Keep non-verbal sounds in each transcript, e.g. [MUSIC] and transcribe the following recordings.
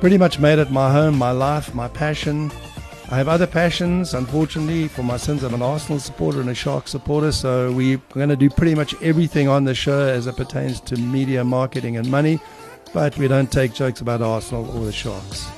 pretty much made it my home, my life, my passion. I have other passions. Unfortunately, for my sins, I'm an Arsenal supporter and a Shark supporter. So we're going to do pretty much everything on the show as it pertains to media, marketing, and money. But we don't take jokes about Arsenal or the Sharks.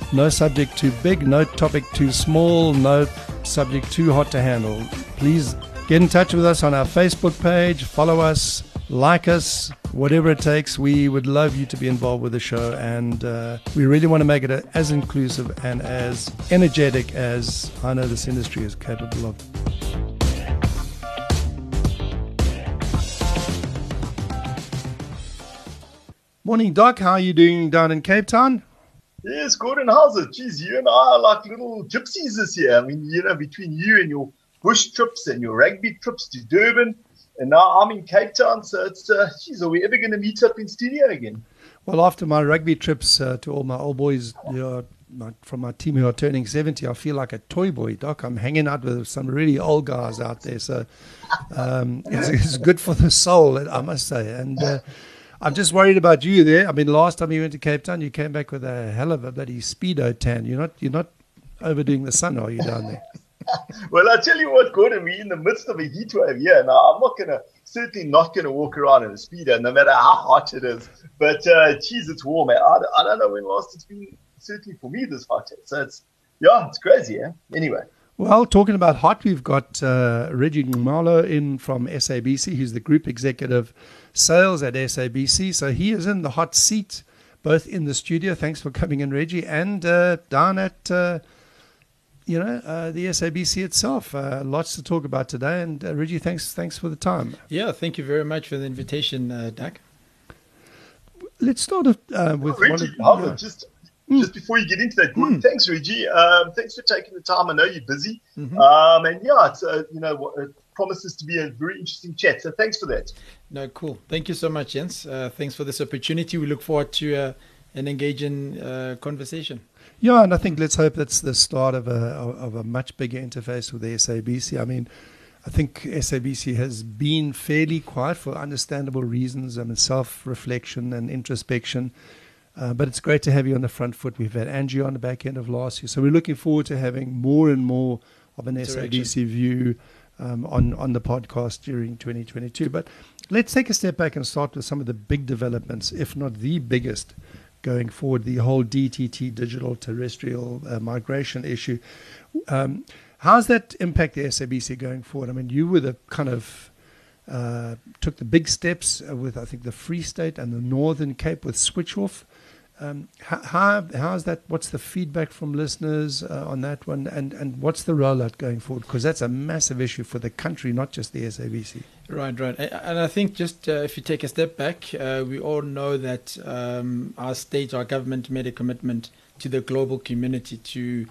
No subject too big, no topic too small, no subject too hot to handle. Please get in touch with us on our Facebook page, follow us, like us, whatever it takes. We would love you to be involved with the show, and uh, we really want to make it as inclusive and as energetic as I know this industry is capable of. Morning, Doc. How are you doing down in Cape Town? Yes, Gordon, it? Geez, you and I are like little gypsies this year. I mean, you know, between you and your bush trips and your rugby trips to Durban, and now I'm in Cape Town, so it's, uh, geez, are we ever going to meet up in studio again? Well, after my rugby trips uh, to all my old boys you know, my, from my team who are turning 70, I feel like a toy boy, Doc. I'm hanging out with some really old guys out there, so um, it's, it's, good for the soul, I must say. And uh, I'm just worried about you there. I mean, last time you went to Cape Town, you came back with a hell of a bloody speedo tan. You're not you're not overdoing the sun, are you down there? [LAUGHS] well, I tell you what, Gordon, we're in the midst of a heat wave here. Now, I'm not going to, certainly not going to walk around in a speedo, no matter how hot it is. But, uh, geez, it's warm. I, I don't know when last it's been, certainly for me, this hot. So it's, yeah, it's crazy, yeah? Anyway. Well, talking about hot, we've got uh, Reggie Nxumalo in from SABC. He's the group executive sales at SABC. So he is in the hot seat, both in the studio. Thanks for coming in, Reggie, and uh, down at uh, you know uh, the SABC itself. Uh, lots to talk about today. And uh, Reggie, thanks thanks for the time. Yeah, thank you very much for the invitation, uh, Doug. Let's start with Reggie, one of, just mm. just before you get into that, good. Mm. Thanks, Reggie. Um, thanks for taking the time. I know you're busy, mm-hmm. um, and yeah, it's you know promises to be a very interesting chat. So thanks for that. No, cool. Thank you so much, Jens. Uh, thanks for this opportunity. We look forward to uh, an engaging uh, conversation. Yeah, and I think let's hope that's the start of a of a much bigger interface with the SABC. I mean, I think SABC has been fairly quiet for understandable reasons. I mean, self reflection and introspection. Uh, but it's great to have you on the front foot. We've had Angie on the back end of last year, so we're looking forward to having more and more of an SABC view um, on on the podcast during 2022. But let's take a step back and start with some of the big developments, if not the biggest, going forward. The whole DTT digital terrestrial uh, migration issue. Um, how's that impact the SABC going forward? I mean, you were the kind of uh, took the big steps with I think the Free State and the Northern Cape with switch off. Um, how, how is that? What's the feedback from listeners uh, on that one, and and what's the rollout going forward? Because that's a massive issue for the country, not just the SABC. Right, right, and I think just uh, if you take a step back, uh, we all know that um, our state, our government, made a commitment to the global community to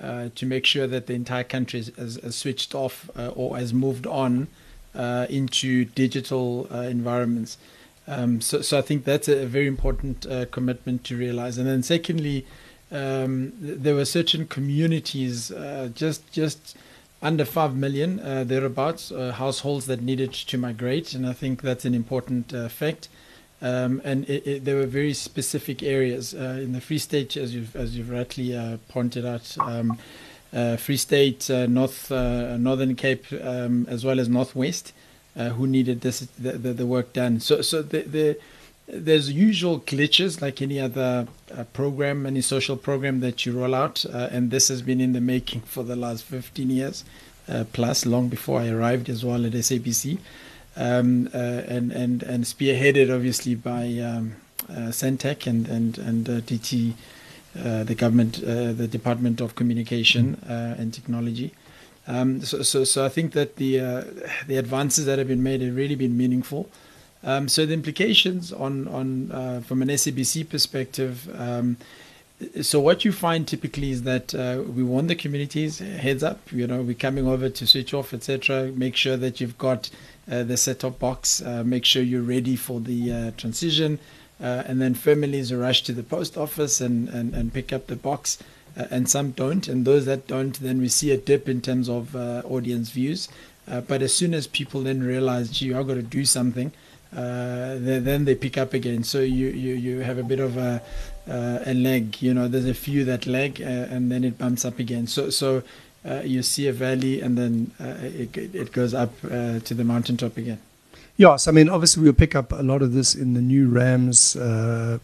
uh, to make sure that the entire country has, has switched off uh, or has moved on uh, into digital environments. Um, so, so I think that's a very important uh, commitment to realize. And then secondly, um, there were certain communities, uh, just just under five million uh, thereabouts, uh, households that needed to migrate, and I think that's an important uh, fact. Um, and it, it, there were very specific areas uh, in the Free State, as you've as you've rightly pointed out. Um, Free State, North Northern Cape, um, as well as Northwest, uh, who needed this the, the, the, work done. So so the, the there's usual glitches like any other uh, program, any social program that you roll out, uh, and this has been in the making for the last 15 years plus, long before I arrived as well at SABC, um, and and and spearheaded obviously by um, Sentech and and and DT. Uh, the government, uh, the Department of Communication uh, and Technology. Um, so, so, so I think that the the advances that have been made have really been meaningful. Um, so the implications on on from an SABC perspective. Um, so what you find typically is that uh, we want the communities heads up you know we're coming over to switch off etc make sure that you've got uh, the set-top box uh, make sure you're ready for the transition uh, and then families rush to the post office and, and, and pick up the box, uh, and some don't. And those that don't, then we see a dip in terms of uh, audience views. Uh, but as soon as people then realize, gee, I've got to do something, uh, then they pick up again. So you, you, you have a bit of a, uh, a leg. You know, there's a few that lag, and then it bumps up again. So so you see a valley, and then it, it goes up to the mountaintop again. Yes, I mean, obviously we'll pick up a lot of this in the new RAMS, uh,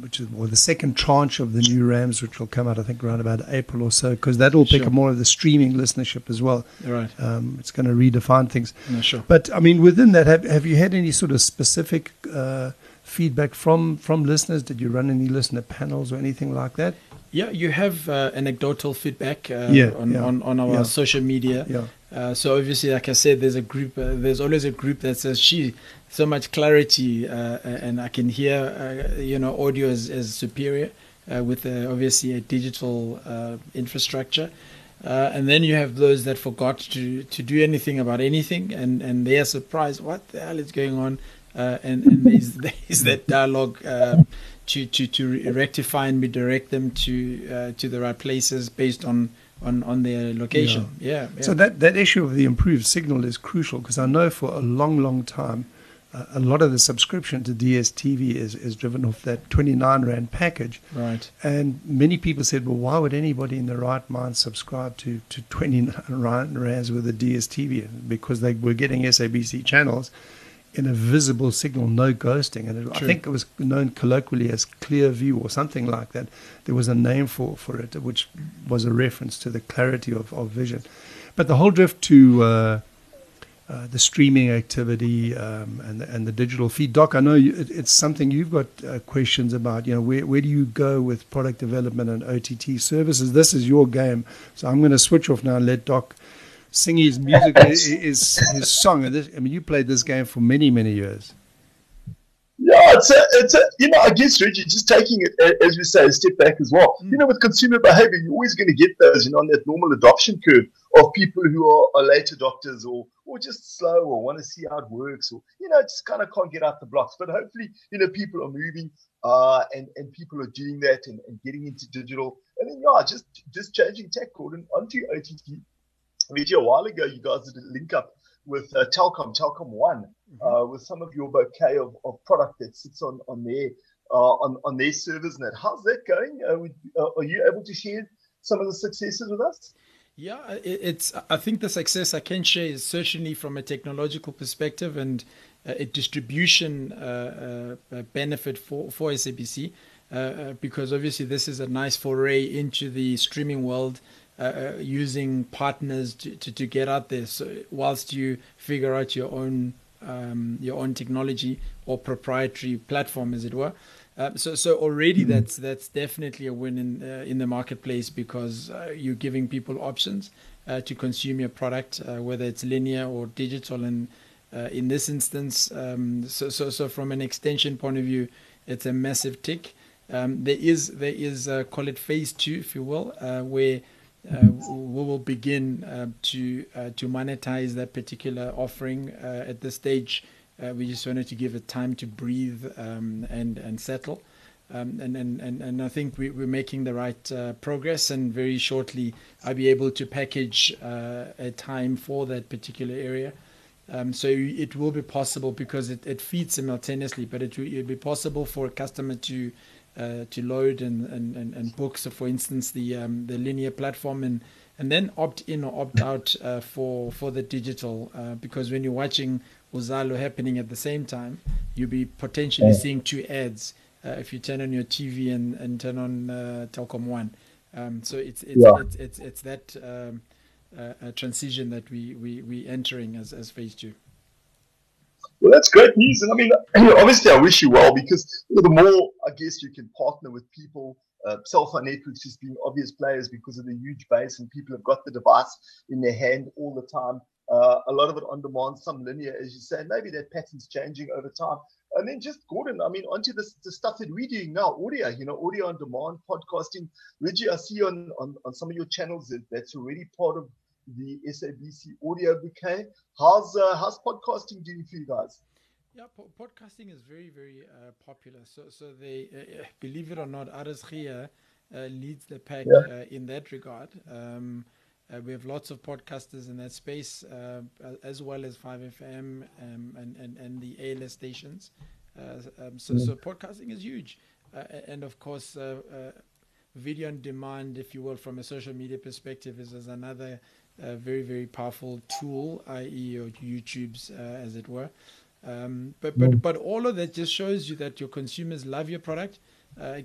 which is or the second tranche of the new RAMS, which will come out, I think, around about April or so, because that will pick sure. up more of the streaming listenership as well. Right. Um, it's going to redefine things. Yeah, sure. But I mean, within that, have have you had any sort of specific uh, feedback from from listeners? Did you run any listener panels or anything like that? Yeah, you have uh, anecdotal feedback uh, yeah, on, yeah, on, on our yeah. social media. Uh, so obviously, like I said, there's a group. Uh, there's always a group that says, "She, so much clarity," uh, and I can hear, uh, you know, audio is superior with obviously a digital infrastructure. and then you have those that forgot to, to do anything about anything, and, and they are surprised. What the hell is going on? and, and [LAUGHS] that dialogue to, to, to rectify and redirect them to uh, to the right places based on on, on their location. Yeah. yeah, yeah. So that, that issue of the improved signal is crucial because I know for a long, long time, uh, a lot of the subscription to DSTV is, is driven off that 29 Rand package. Right. And many people said, well, why would anybody in their right mind subscribe to, to 29 [LAUGHS] Rands with a DSTV? Because they were getting SABC channels in a visible signal, no ghosting. And it, I think it was known colloquially as clear view or something like that. There was a name for, for it, which was a reference to the clarity of, of vision. But the whole drift to uh, uh, the streaming activity um, and, the, and the digital feed. Doc, I know you, it, it's something you've got uh, questions about. You know, where, where do you go with product development and OTT services? This is your game. So I'm going to switch off now and let Doc – sing his music, his, his song. And this, I mean, you played this game for many, many years. Yeah, it's a, it's a, you know, I guess, Reggie, just taking it, as we say, a step back as well. Mm. You know, with consumer behavior, you're always going to get those, you know, on that normal adoption curve of people who are, are late adopters or, or just slow or want to see how it works or, you know, just kind of can't get out the blocks. But hopefully, you know, people are moving uh, and, and people are doing that and, and getting into digital. And then, yeah, just, just changing tech, Gordon, onto OTT Vijay, a while ago, you guys did a link up with uh, Telkom, Telkom One, mm-hmm. uh, with some of your bouquet of, of product that sits on on their uh, on on their servers net. How's that going? Uh, are you able to share some of the successes with us? Yeah, it's. I think the success I can share is certainly from a technological perspective and a distribution uh, uh, benefit for for SABC, because obviously this is a nice foray into the streaming world uh, uh, using partners to, to, to, get out there. So whilst you figure out your own um, your own technology or proprietary platform, as it were. Uh, so so already mm-hmm. that's that's definitely a win in uh, in the marketplace because uh, you're giving people options uh, to consume your product, whether it's linear or digital. And in this instance, um, so so so from an extension point of view, it's a massive tick. Um, there is there is call it phase two, if you will, where we will begin uh, to uh, to monetize that particular offering at this stage. we just wanted to give it time to breathe um, and and settle. Um, and, and, and, and I think we, are making the right uh, progress. And very shortly, I'll be able to package uh, a time for that particular area. Um, so it will be possible because it, it feeds simultaneously, but it will be possible for a customer to uh, to load and, and, and, and book. So, for instance, the um, the linear platform and and then opt in or opt out uh, for for the digital uh, because when you're watching Uzalo happening at the same time, you'll be potentially seeing two ads uh, if you turn on your TV and, and turn on uh, Telkom One. Um, so it's it's, yeah. it's, it's it's that um, uh, transition that we we we entering as as phase two. Well, that's great news, and I mean, [CLEARS THROAT] obviously, I wish you well because the more I guess you can partner with people. Uh, cell phone networks just being obvious players because of the huge base and people have got the device in their hand all the time. Uh, a lot of it on demand, some linear, as you say. Maybe that pattern's changing over time. And then just Gordon, I mean, onto the, the stuff that we're doing now, audio, you know, audio on demand, podcasting. Reggie, I see on, on, on some of your channels that that's already part of the SABC audio bouquet. How's uh, how's podcasting doing for you guys? Yeah, po- podcasting is very, very uh, popular. So, so they uh, uh believe it or not, RSG uh, leads the pack yeah. Uh, in that regard. Um, uh, we have lots of podcasters in that space, uh, as well as 5FM um, and, and, and the ALS stations. Uh, um, so, so podcasting is huge. Uh, and of course, uh, uh, video on demand, if you will, from a social media perspective, is, is another very, very powerful tool, i.e., YouTube's, as it were. Um, but, but, but all of that just shows you that your consumers love your product.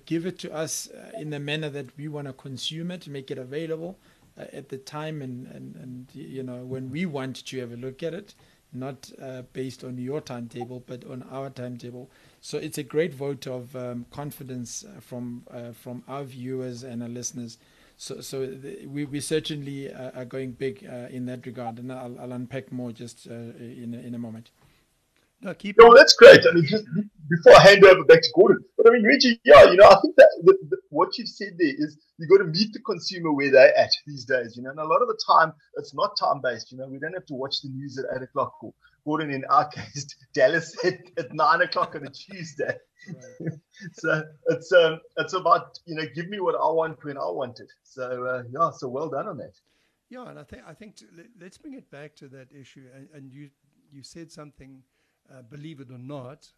give it to us in the manner that we want to consume it, make it available uh, at the time and, and, and you know when we want to have a look at it not uh, based on your timetable but on our timetable so it's a great vote of um, confidence uh, from uh, from our viewers and our listeners so so we, we certainly uh, are going big uh, in that regard and I'll, I'll unpack more just in, a, in a moment no, keep. No, that's great. I mean, just before I hand over back to Gordon, but I mean, Reggie, yeah, you know, I think that the, the, what you've said there is you've got to meet the consumer where they're at these days, you know, and a lot of the time it's not time based. You know, we don't have to watch the news at eight o'clock. Or Gordon, in our [LAUGHS] case, Dallas at, at nine o'clock on a Tuesday. Right. [LAUGHS] so it's um it's about you know give me what I want when I want it. So uh, yeah, so well done on that. Yeah, and I think I think to, let's bring it back to that issue. And, and you you said something uh, believe it or not,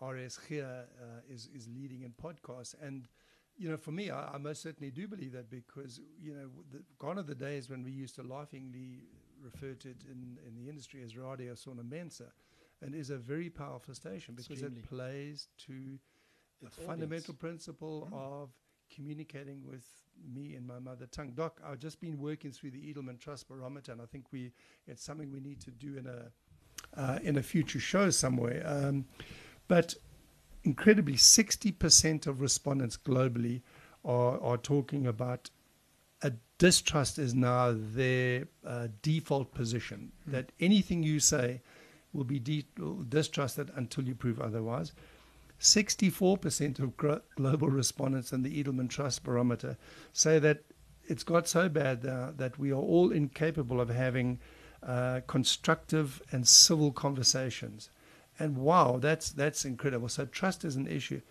RS here uh, is is leading in podcasts. And, you know, for me, I, I, most certainly do believe that because, you know, the, gone are the days when we used to laughingly refer to it in, in the industry as Radio Sauna Mensa. And is a very powerful station because Extremely. it plays to the fundamental principle mm. of communicating with me in my mother tongue. Doc, I've just been working through the Edelman Trust Barometer, and I think we it's something we need to do in a uh, in a future show somewhere. Um, but incredibly, 60% of respondents globally are, are talking about distrust is now their uh, default position, mm. that anything you say will be de- distrusted until you prove otherwise. 64% of gro- global respondents in the Edelman Trust Barometer say that it's got so bad now that we are all incapable of having uh, constructive and civil conversations. And wow, that's that's incredible. So trust is an issue,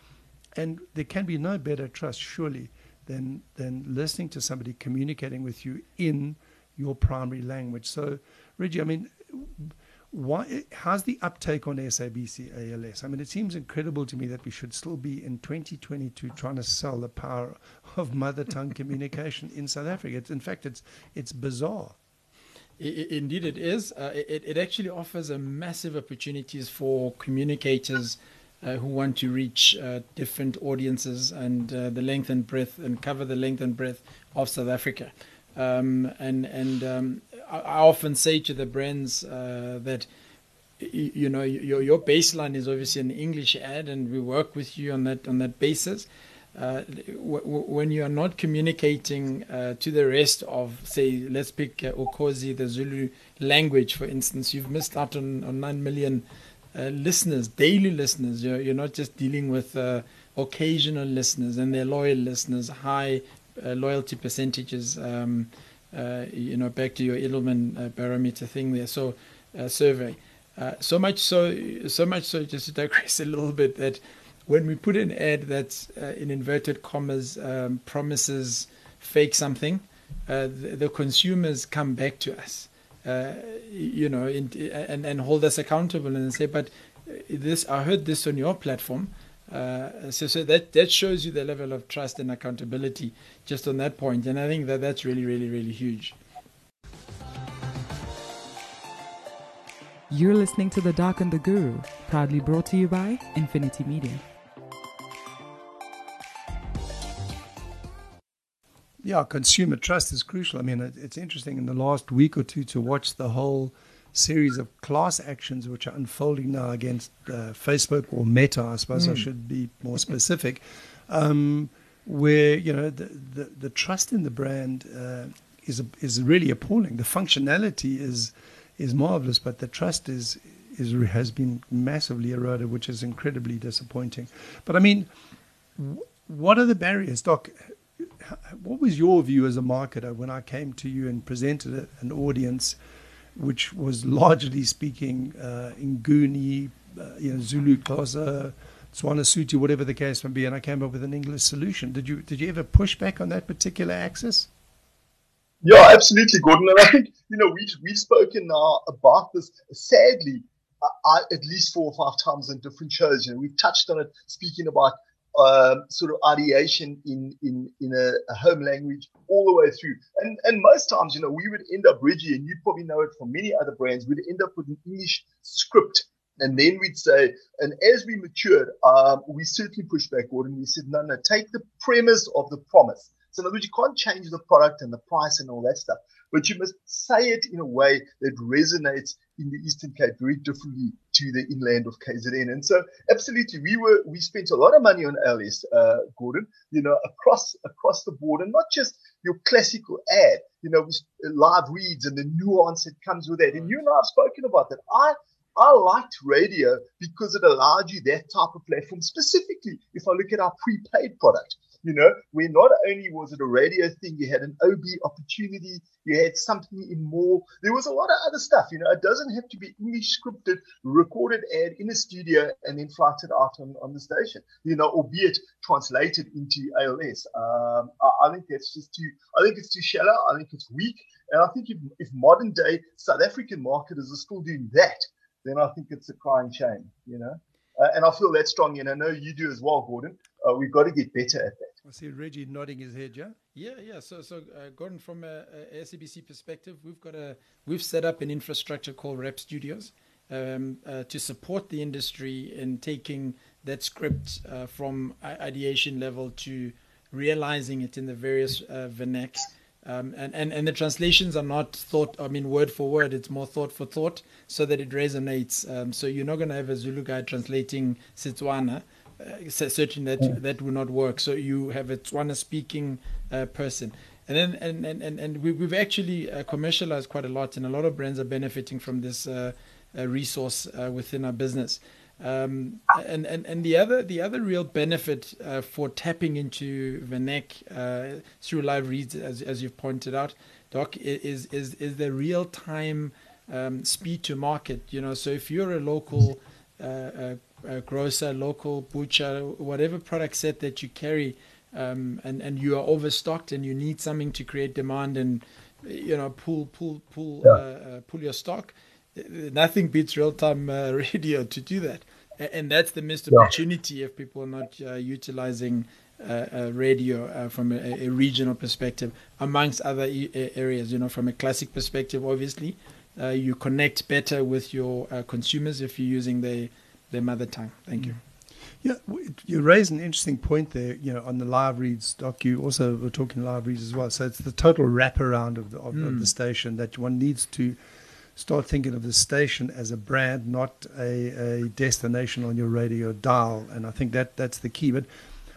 and there can be no better trust, surely, than than listening to somebody communicating with you in your primary language. So, Reggie, I mean, why? How's the uptake on SABC ALS? I mean, it seems incredible to me that we should still be in 2022 trying to sell the power of mother tongue [LAUGHS] communication in South Africa. It's, in fact, it's it's bizarre. Indeed, it is. Uh, it, it actually offers a massive opportunities for communicators who want to reach uh, different audiences and uh, the length and breadth and cover the length and breadth of South Africa. Um, and and um, I, I, often say to the brands uh, that you know your your baseline is obviously an English ad, and we work with you on that on that basis. Uh, w- w- when you are not communicating uh, to the rest of, say, let's pick uh, Ukhozi, the Zulu language, for instance, you've missed out on, on 9 million uh, listeners, daily listeners. You're, you're not just dealing with uh, occasional listeners and they're loyal listeners, high uh, loyalty percentages. Um, you know, back to your Edelman barometer thing there. So, survey. so much so, so much so, just to digress [LAUGHS] a little bit, that when we put an ad that's uh, in inverted commas um, promises fake something, uh, the, the, consumers come back to us, uh, you know, in, and and hold us accountable and say, but this I heard this on your platform. Uh, so, so that that shows you the level of trust and accountability just on that point, and I think that that's really, really, really huge. You're listening to The Doc and the Guru, proudly brought to you by Infinity Media. Yeah, consumer trust is crucial. I mean, it's interesting in the last week or two to watch the whole series of class actions which are unfolding now against uh, Facebook or Meta, I suppose mm. I hmm. should be more specific, um, where, you know, the, the, the, trust in the brand uh, is, is really appalling. The functionality is, is marvelous, but the trust is, is, has been massively eroded, which is incredibly disappointing. But I mean, what are the barriers, Doc? What was your view as a marketer when I came to you and presented an audience which was largely speaking uh, Nguni, uh, you know, Zulu, Xhosa, Swanasuti, whatever the case may be, and I came up with an English solution. Did you did you ever push back on that particular axis? Yeah, absolutely, Gordon. And I think you know we've we've spoken now about this. Sadly, I, at least four or five times in different shows. You know, we've touched on it, speaking about um, sort of ideation in in in a, a, home language all the way through. And and most times, you know, we would end up, Reggie, and you probably know it from many other brands, we'd end up with an English script. And then we'd say, and as we matured, um, we certainly pushed back, Gordon. We said, no, no, take the premise of the promise. So in other words, you can't change the product and the price and all that stuff, but you must say it in a way that resonates in the Eastern Cape very differently to the inland of KZN. And so, absolutely, we were we spent a lot of money on LS, uh, Gordon. You know, across across the board, and not just your classical ad. You know, live reads and the nuance that comes with that. And you and I have spoken about that. I I liked radio because it allowed you that type of platform. Specifically, if I look at our prepaid product, you know, where not only was it a radio thing, you had an OB opportunity, you had something in more. There was a lot of other stuff, you know. It doesn't have to be English scripted, recorded ad in a studio and then flighted out on, on the station, you know, albeit translated into ALS. Um, I, I, think that's just too, I think it's too shallow. I think it's weak. And I think if, if modern day South African marketers are still doing that, then I think it's a crying shame, you know. Uh, and I feel that strongly, and I know you do as well, Gordon. Uh, we've got to get better at that. I see Reggie nodding his head, yeah. Yeah, yeah. So, so uh, Gordon, from a, a, SABC perspective, we've got a we've set up an infrastructure called RAP Studios um, uh, to support the industry in taking that script uh, from ideation level to realizing it in the various uh, vernac. Um, and, and, and the translations are not thought, I mean, word for word, it's more thought for thought so that it resonates. Um, so you're not going to have a Zulu guy translating Setswana uh, certainly that that will not work. So you have a Tswana speaking uh, person. And then and, and, and, and we, we've actually uh, commercialized quite a lot, and a lot of brands are benefiting from this uh, uh, resource uh, within our business. Um, and, and and the other the other real benefit for tapping into Vernac through live reads, as as you've pointed out, Doc, is is is the real time um, speed to market. You know, so if you're a local uh, grocer, local butcher, whatever product set that you carry, um, and and you are overstocked and you need something to create demand and you know pull pull pull yeah. uh, uh, pull your stock. Nothing beats real time uh, [LAUGHS] radio to do that, and that's the missed yeah. opportunity if people are not uh, utilizing. Uh, radio from a, a, regional perspective, amongst other e- areas, you know, from a classic perspective, obviously, you connect better with your consumers if you're using the their mother tongue. Thank you. Yeah, you raise an interesting point there. You know, on the live reads, Doc, you also were talking live reads as well. So it's the total wraparound of the of, mm. of the station that one needs to start thinking of the station as a brand, not a, a destination on your radio dial. And I think that that's the key. But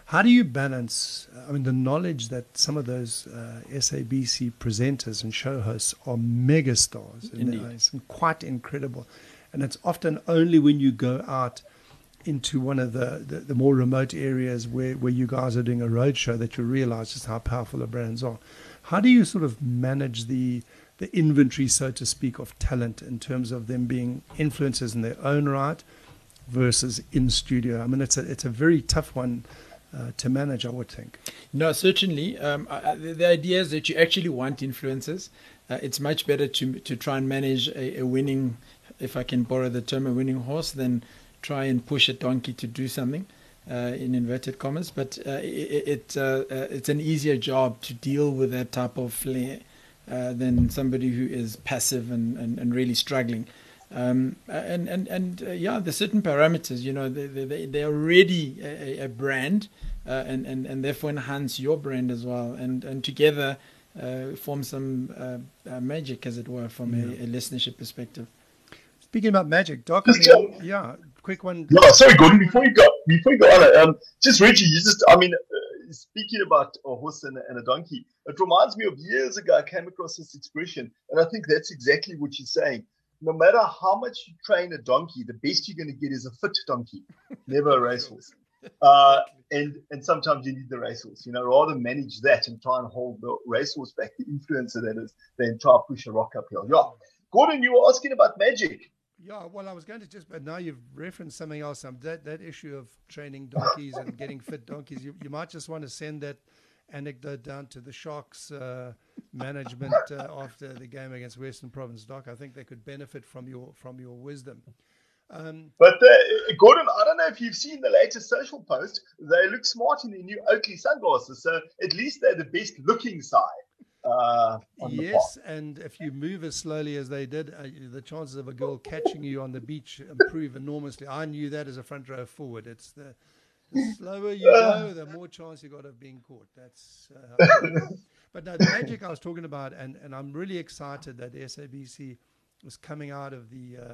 how do you balance? I mean, the knowledge that some of those uh, SABC presenters and show hosts are megastars, in Indeed. It's quite incredible and it's often only when you go out into one of the, the, the, more remote areas where, where you guys are doing a roadshow that you realize just how powerful the brands are. How do you sort of manage the the inventory, so to speak, of talent in terms of them being influencers in their own right versus in studio? I mean, it's a it's a very tough one uh, to manage, I would think. No, certainly. Um, the, the idea is that you actually want influencers. Uh, it's much better to to try and manage a, a winning if I can borrow the term, a winning horse, then try and push a donkey to do something. uh, in inverted commas, but uh, it, it uh, uh, it's an easier job to deal with that type of flair uh, than somebody who is passive and, and, and really struggling. Um, and and and uh, yeah, there's certain parameters. You know, they they they're already a, a brand, and and and therefore enhance your brand as well. And and together form some magic, as it were, from yeah. a, a listenership perspective. Speaking about magic, Doc, yeah, quick one. No, sorry, Gordon. Before you go, before you go on, um, just Reggie, you just, I mean, uh, speaking about a horse and, and, a donkey, it reminds me of years ago. I came across this expression, and I think that's exactly what you're saying. No matter how much you train a donkey, the best you're going to get is a fit donkey, never a [LAUGHS] racehorse. Uh, and and sometimes you need the racehorse. You know, rather manage that and try and hold the racehorse back, the influencer that is, than try to push a rock uphill. Yeah, Gordon, you were asking about magic. Yeah, well, I was going to just, but now you've referenced something else. Um, that that issue of training donkeys and getting fit donkeys. You, you might just want to send that anecdote down to the Sharks uh, management uh, [LAUGHS] after the game against Western Province. Doc, I think they could benefit from your from your wisdom. Um, but uh, Gordon, I don't know if you've seen the latest social post. They look smart in their new Oakley sunglasses, so at least they're the best looking side. Uh, yes, and if you move as slowly as they did, uh, the chances of a girl catching you on the beach improve enormously. I knew that as a front row forward. It's the, the slower you go, [LAUGHS] the more chance you got of being caught. That's. Uh, but no, the magic I was talking about, and, and I'm really excited that SABC is coming out of the uh,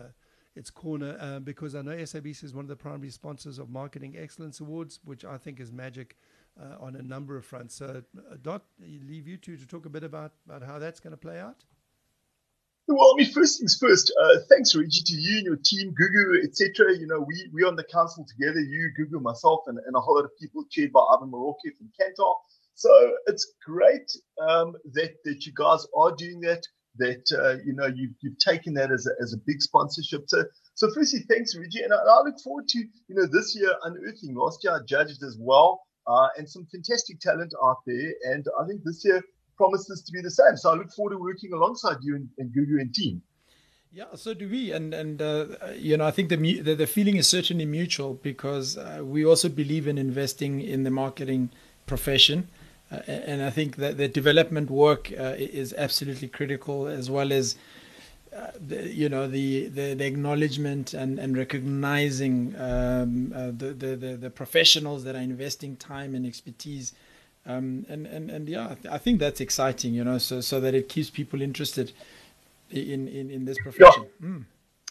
its corner uh, because I know SABC is one of the primary sponsors of Marketing Excellence Awards, which I think is magic uh, on a number of fronts. So, uh, Doc, I leave you two to talk a bit about, about how that's going to play out. Well, I mean, first things first. Uh, thanks, Reggie, to you and your team, Gugu, etc. You know, we we on the council together. You, Gugu, myself, and, and a whole lot of people chaired by Ivan Moroke from Kantar. So it's great um, that that you guys are doing that. That uh, you know you've you've taken that as a, as a big sponsorship. So so firstly, thanks, Reggie, and I, I look forward to you know this year unearthing. Last year I judged as well uh, and some fantastic talent out there. And I think this year promises to be the same. So I look forward to working alongside you and, and Gugu and team. Yeah, so do we, and and uh, you know I think the, the, the feeling is certainly mutual because uh, we also believe in investing in the marketing profession, uh, and I think that the development work uh, is absolutely critical as well as the, you know the, the, the, acknowledgement and, and recognizing um, uh, the, the, the professionals that are investing time and expertise um, and, and and yeah I, th- I, think that's exciting you know so so that it keeps people interested in in, in this profession yeah. mm.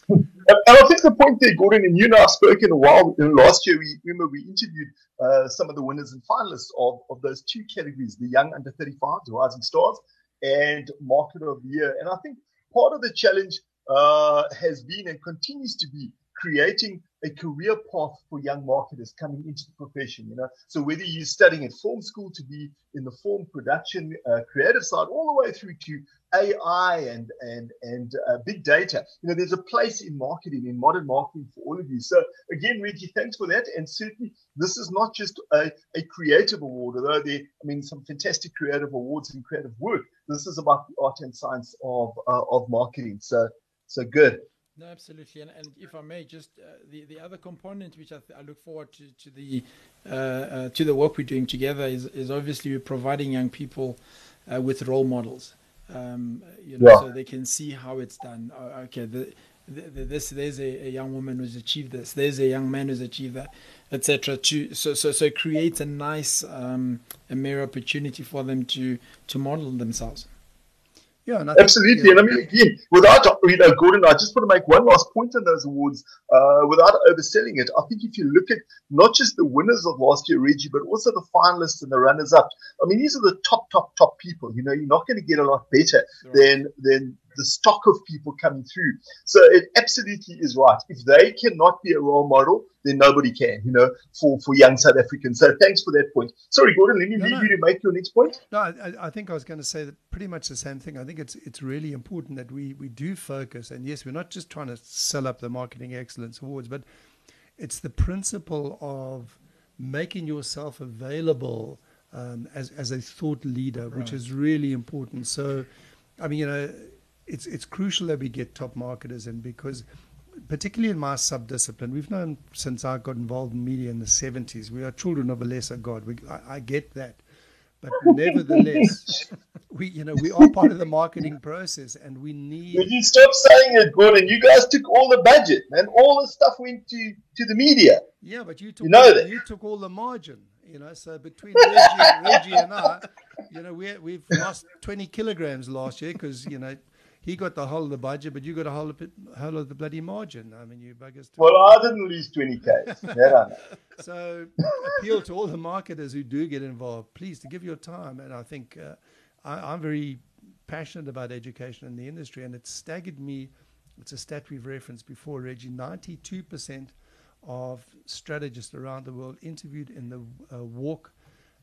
And I think the point there, Gordon, and you and I have spoken a while. Know, last year, we remember we interviewed uh, some of the winners and finalists of, of those two categories: the young under 35, the rising stars, and market of the year. And I think part of the challenge uh, has been and continues to be creating a career path for young marketers coming into the profession. You know, so whether you're studying at film school to be in the film production, uh, creative side, all the way through to AI and and and uh, big data, you know, there's a place in marketing, in modern marketing for all of you. So again, Reggie, thanks for that. And certainly, this is not just a, a creative award, although there, I mean, some fantastic creative awards and creative work. This is about the art and science of uh, of marketing. So so good. No, absolutely, and, and if I may, just uh, the the other component which I, th- I look forward to to the uh, uh, to the work we're doing together is is obviously providing young people uh, with role models, um, you know, yeah. so they can see how it's done. Oh, okay, the, the, the, this there's a, a, young woman who's achieved this. There's a young man who's achieved that, etc. To so so so it creates a nice um, a mere opportunity for them to to model themselves. Yeah, and absolutely. Think, yeah. And I mean, again, without you know, Gordon, I just want to make one last point on those awards, uh, without overselling it. I think if you look at not just the winners of last year, Reggie, but also the finalists and the runners-up. I mean, these are the top, top, top people. You know, you're not going to get a lot better right. than than the stock of people coming through. So it absolutely is right. If they cannot be a role model, then nobody can, you know, for, for young South Africans. So thanks for that point. Sorry, Gordon, let me no, leave no. you to make your next point. No, I, I, think I was going to say that pretty much the same thing. I think it's it's really important that we, we do focus. And yes, we're not just trying to sell up the Marketing Excellence Awards, but it's the principle of making yourself available um, as, as a thought leader, right. which is really important. So, I mean, you know, it's it's crucial that we get top marketers in because particularly in my subdiscipline, we've known since I got involved in media in the 70s, we are children of a lesser God. We, I, I get that. But [LAUGHS] nevertheless, [LAUGHS] we you know we are part of the marketing process, and we need. Would you stop saying it, Gordon? You guys took all the budget, and all the stuff went to to the media. Yeah, but you took you know that. you took all the margin. You know, so between Reggie, Reggie and I, you know, we we've lost twenty kilograms last year because you know he got the whole of the budget, but you got a whole of, whole of the bloody margin. I mean, you buggers. Well, I didn't lose 20K. Yeah, [LAUGHS] so appeal to all the marketers who do get involved, please, to give your time. And I think uh, I, I'm very passionate about education in the industry, and it staggered me. It's a stat we've referenced before, Reggie. 92% of strategists around the world interviewed in the uh, WARC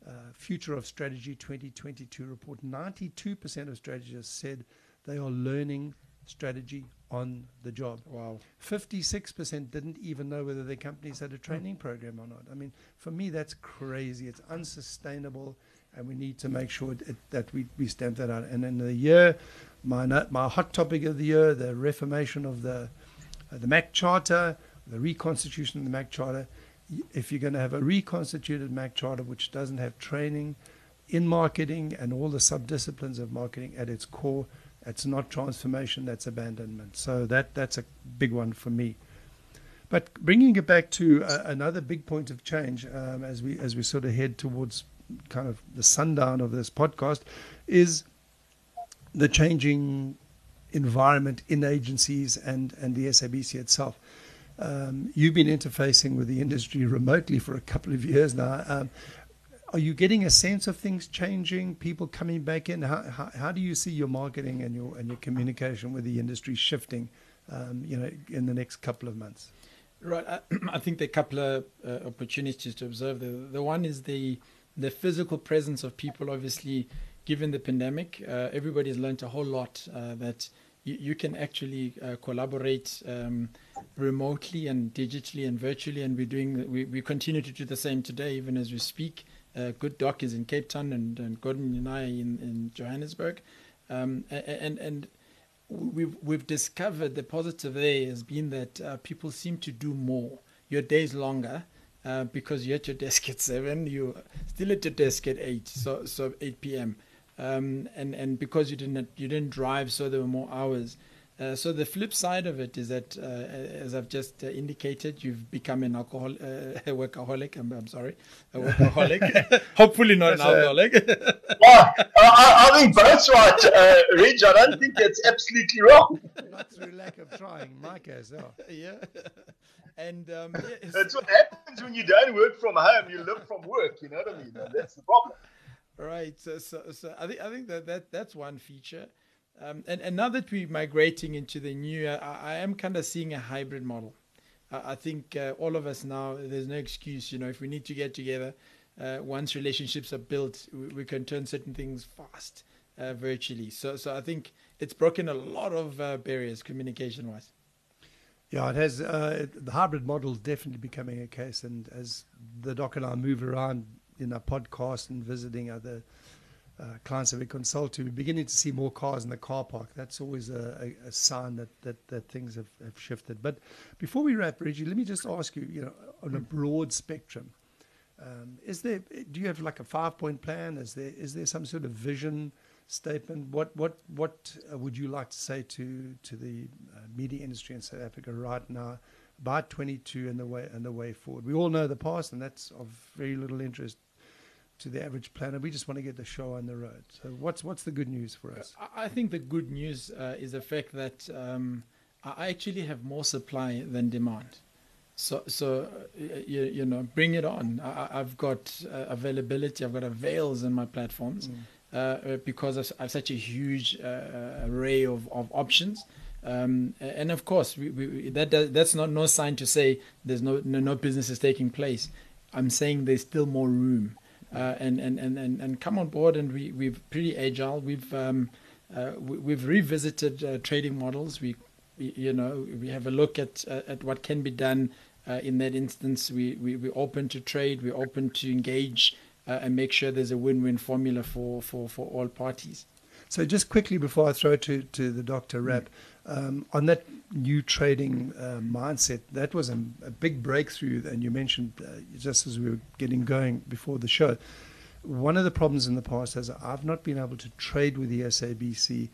uh, Future of Strategy 2022 report, 92% of strategists said they are learning strategy on the job. Wow. 56% didn't even know whether their companies had a training program or not. I mean, for me, that's crazy. It's unsustainable, and we need to make sure it, that we, we stamp that out. And in the year, my, my hot topic of the year, the reformation of the, uh, the MAC Charter, the reconstitution of the MAC Charter. If you're going to have a reconstituted MAC Charter which doesn't have training in marketing and all the subdisciplines of marketing at its core, it's not transformation, that's abandonment. So that that's a big one for me. But bringing it back to uh, another big point of change um, as we as we sort of head towards kind of the sundown of this podcast is the changing environment in agencies and and the SABC itself. Um, you've been interfacing with the industry remotely for a couple of years now. Um, are you getting a sense of things changing, people coming back in? How, how, how do you see your marketing and your and your communication with the industry shifting, um, you know, in the next couple of months? Right, I, [CLEARS THROAT] I think there are a couple of uh, opportunities to observe. The the one is the the physical presence of people. Obviously, given the pandemic, uh, everybody's learned a whole lot uh, that you, you, can actually uh, collaborate um, remotely and digitally and virtually, and we're doing we, we continue to do the same today, even as we speak. Uh, Good Doc is in Cape Town, and, and Gordon and I in, in Johannesburg. Um, and and we've we've discovered the positive there has been that uh, people seem to do more. Your days longer uh, because you're at your desk at seven, you're still at your desk at eight, so so eight p.m. Um, and and because you didn't you didn't drive, so there were more hours. Uh, so the flip side of it is that, uh, as I've just uh, indicated, you've become an alcohol uh, [LAUGHS] a workaholic. I'm, I'm, sorry, a workaholic. [LAUGHS] Hopefully not an alcoholic. [LAUGHS] well, I, I, think both right, uh, Reg. I don't think that's absolutely wrong. Not through lack of trying, Mike as well. Yeah. And um, yeah, that's what happens when you don't work from home. You live from work. You know what I mean? That's the problem. Right. So, so, so I think I think that, that that's one feature. Um, and, and now that we're migrating into the new, I, I am kind of seeing a hybrid model. I, I think uh, all of us now, there's no excuse, you know, if we need to get together, uh, once relationships are built, we, we can turn certain things fast uh, virtually. So, so I think it's broken a lot of uh, barriers communication wise. Yeah, it has. Uh, the hybrid model is definitely becoming a case. And as the doc and I move around in our podcast and visiting other uh, clients that we consult to, we're beginning to see more cars in the car park. That's always a, a, a sign that, that, that things have, have, shifted. But before we wrap, Reggie, let me just ask you, you know, on a broad spectrum, um, is there, do you have like a five point plan? Is there, is there some sort of vision statement? What, what, what uh, would you like to say to, to the uh, media industry in South Africa right now about 22 and the way, and the way forward? We all know the past, and that's of very little interest to the average planner. We just want to get the show on the road. So what's what's the good news for us? I think the good news uh, is the fact that um, I actually have more supply than demand. So so uh, you, you know bring it on. I, have got uh, availability. I've got avails in my platforms. Mm. Uh, uh because I have such a huge uh, array of, of options, um, and of course, we, we, that that's not no sign to say there's no, no no business is taking place. I'm saying there's still more room and, and, and, and, and come on board. And we, we're pretty agile. We've, um, uh, we, have revisited uh, trading models. We, you know, we have a look at, uh, at what can be done uh, in that instance. We, we, we're open to trade, we're open to engage uh, and make sure there's a win win formula for, for, for all parties. So, just quickly before I throw to, to the doctor, Rap, um, on that new trading uh, mindset. That was a, a, big breakthrough. And you mentioned uh, just as we were getting going before the show, one of the problems in the past is I've not been able to trade with the SABC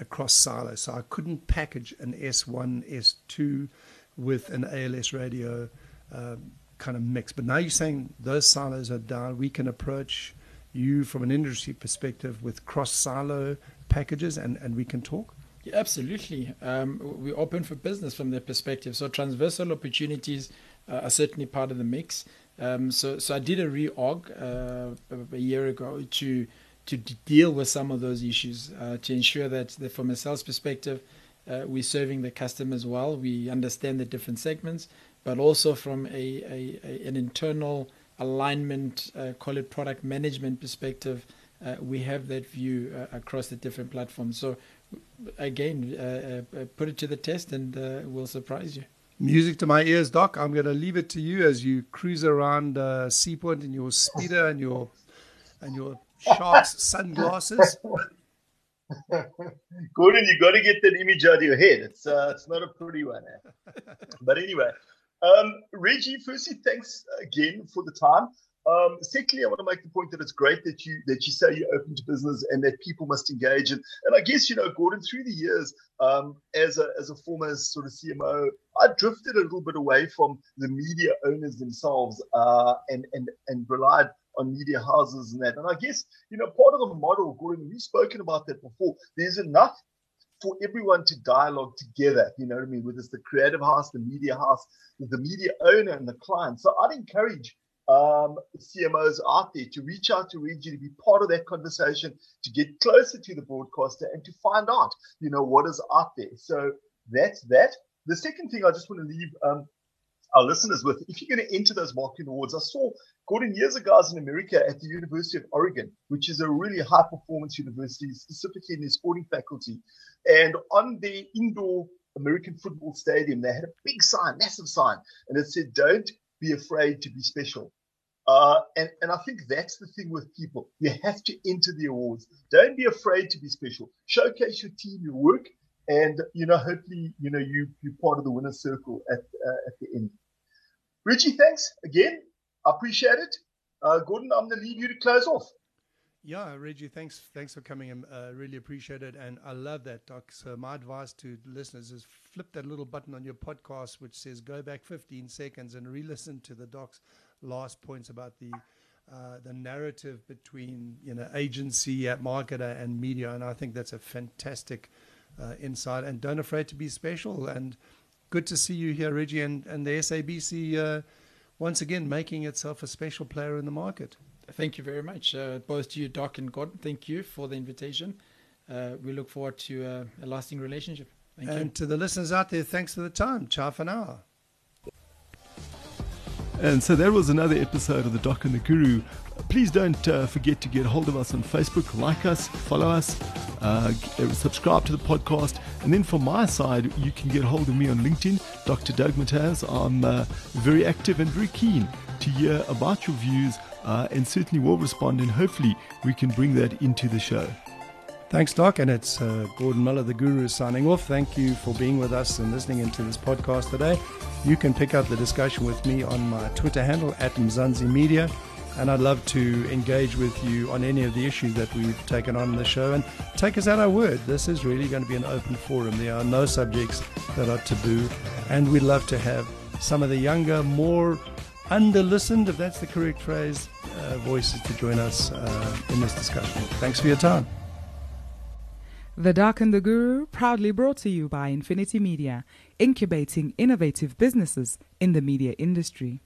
across silos. So I couldn't package an S1, S2 with an ALS radio um, kind of mix. But now you're saying those silos are down. We can approach you from an industry perspective with cross silo packages and, and we can talk? Yeah, absolutely. Um, we're open for business from that perspective. So transversal opportunities uh, are certainly part of the mix. Um, so, so I did a reorg uh, a year ago to to deal with some of those issues uh, to ensure that, that from a sales perspective, uh, we're serving the customers well. We understand the different segments, but also from a, a, a an internal alignment, uh, call it product management perspective, uh, we have that view across the different platforms. So again, uh, uh, put it to the test and uh, we'll surprise you. Music to my ears, Doc. I'm going to leave it to you as you cruise around uh, Seapoint in your speeder and your and your sharks [LAUGHS] sunglasses. [LAUGHS] Gordon, you got to get that image out of your head. It's uh, it's not a pretty one. Eh? [LAUGHS] but anyway, um, Reggie, firstly, thanks again for the time. Um, secondly, I want to make the point that it's great that you that you say you're open to business and that people must engage. And, and I guess you know, Gordon, through the years, um, as a as a former sort of CMO, I drifted a little bit away from the media owners themselves uh, and and and relied on media houses and that. And I guess you know, part of the model, Gordon, we've spoken about that before. There's enough for everyone to dialogue together. You know what I mean? Whether it's the creative house, the media house, the media owner, and the client. So I'd encourage um, CMOs out there to reach out to Reggie to be part of that conversation, to get closer to the broadcaster and to find out, you know, what is out there. So that's that. The second thing I just want to leave um, our listeners with, if you're going to enter those marketing awards, I saw Gordon years ago I was in America at the University of Oregon, which is a really high performance university, specifically in the sporting faculty. And on the indoor American football stadium, they had a big sign, massive sign, and it said, don't be afraid to be special. Uh, and, and I think that's the thing with people. You have to enter the awards. Don't be afraid to be special. Showcase your team, your work, and you know, hopefully, you know, you you're part of the winner's circle at uh, at the end. Richie, thanks again. I appreciate it. Uh, Gordon, I'm going to leave you to close off. Yeah, Reggie, thanks thanks for coming I uh, really appreciate it. And I love that, Doc. So my advice to listeners is flip that little button on your podcast which says go back 15 seconds and re-listen to the Doc's last points about the uh, the narrative between you know agency, marketer, and media. And I think that's a fantastic uh, insight. And don't afraid to be special. And good to see you here, Reggie, and, and the SABC uh, once again making itself a special player in the market. Thank you very much, uh, both to you, Doc and Gordon. Thank you for the invitation. Uh, we look forward to uh, a lasting relationship. Thank and you. to the listeners out there, thanks for the time. Ciao for now. And so that was another episode of The Doc and the Guru. Please don't uh, forget to get hold of us on Facebook, like us, follow us, uh, subscribe to the podcast. And then from my side, you can get hold of me on LinkedIn, Dr. Doug Mataz. I'm uh, very active and very keen to hear about your views uh, and certainly will respond. And hopefully, we can bring that into the show. Thanks, Doc. And it's uh, Gordon Miller, the Guru, signing off. Thank you for being with us and listening into this podcast today. You can pick up the discussion with me on my Twitter handle at Mzansi Media. And I'd love to engage with you on any of the issues that we've taken on in the show. And take us at our word. This is really going to be an open forum. There are no subjects that are taboo. And we'd love to have some of the younger, more under listened, if that's the correct phrase, uh, voices to join us uh, in this discussion. Thanks for your time. The Doc and the Guru, proudly brought to you by Infinity Media, incubating innovative businesses in the media industry.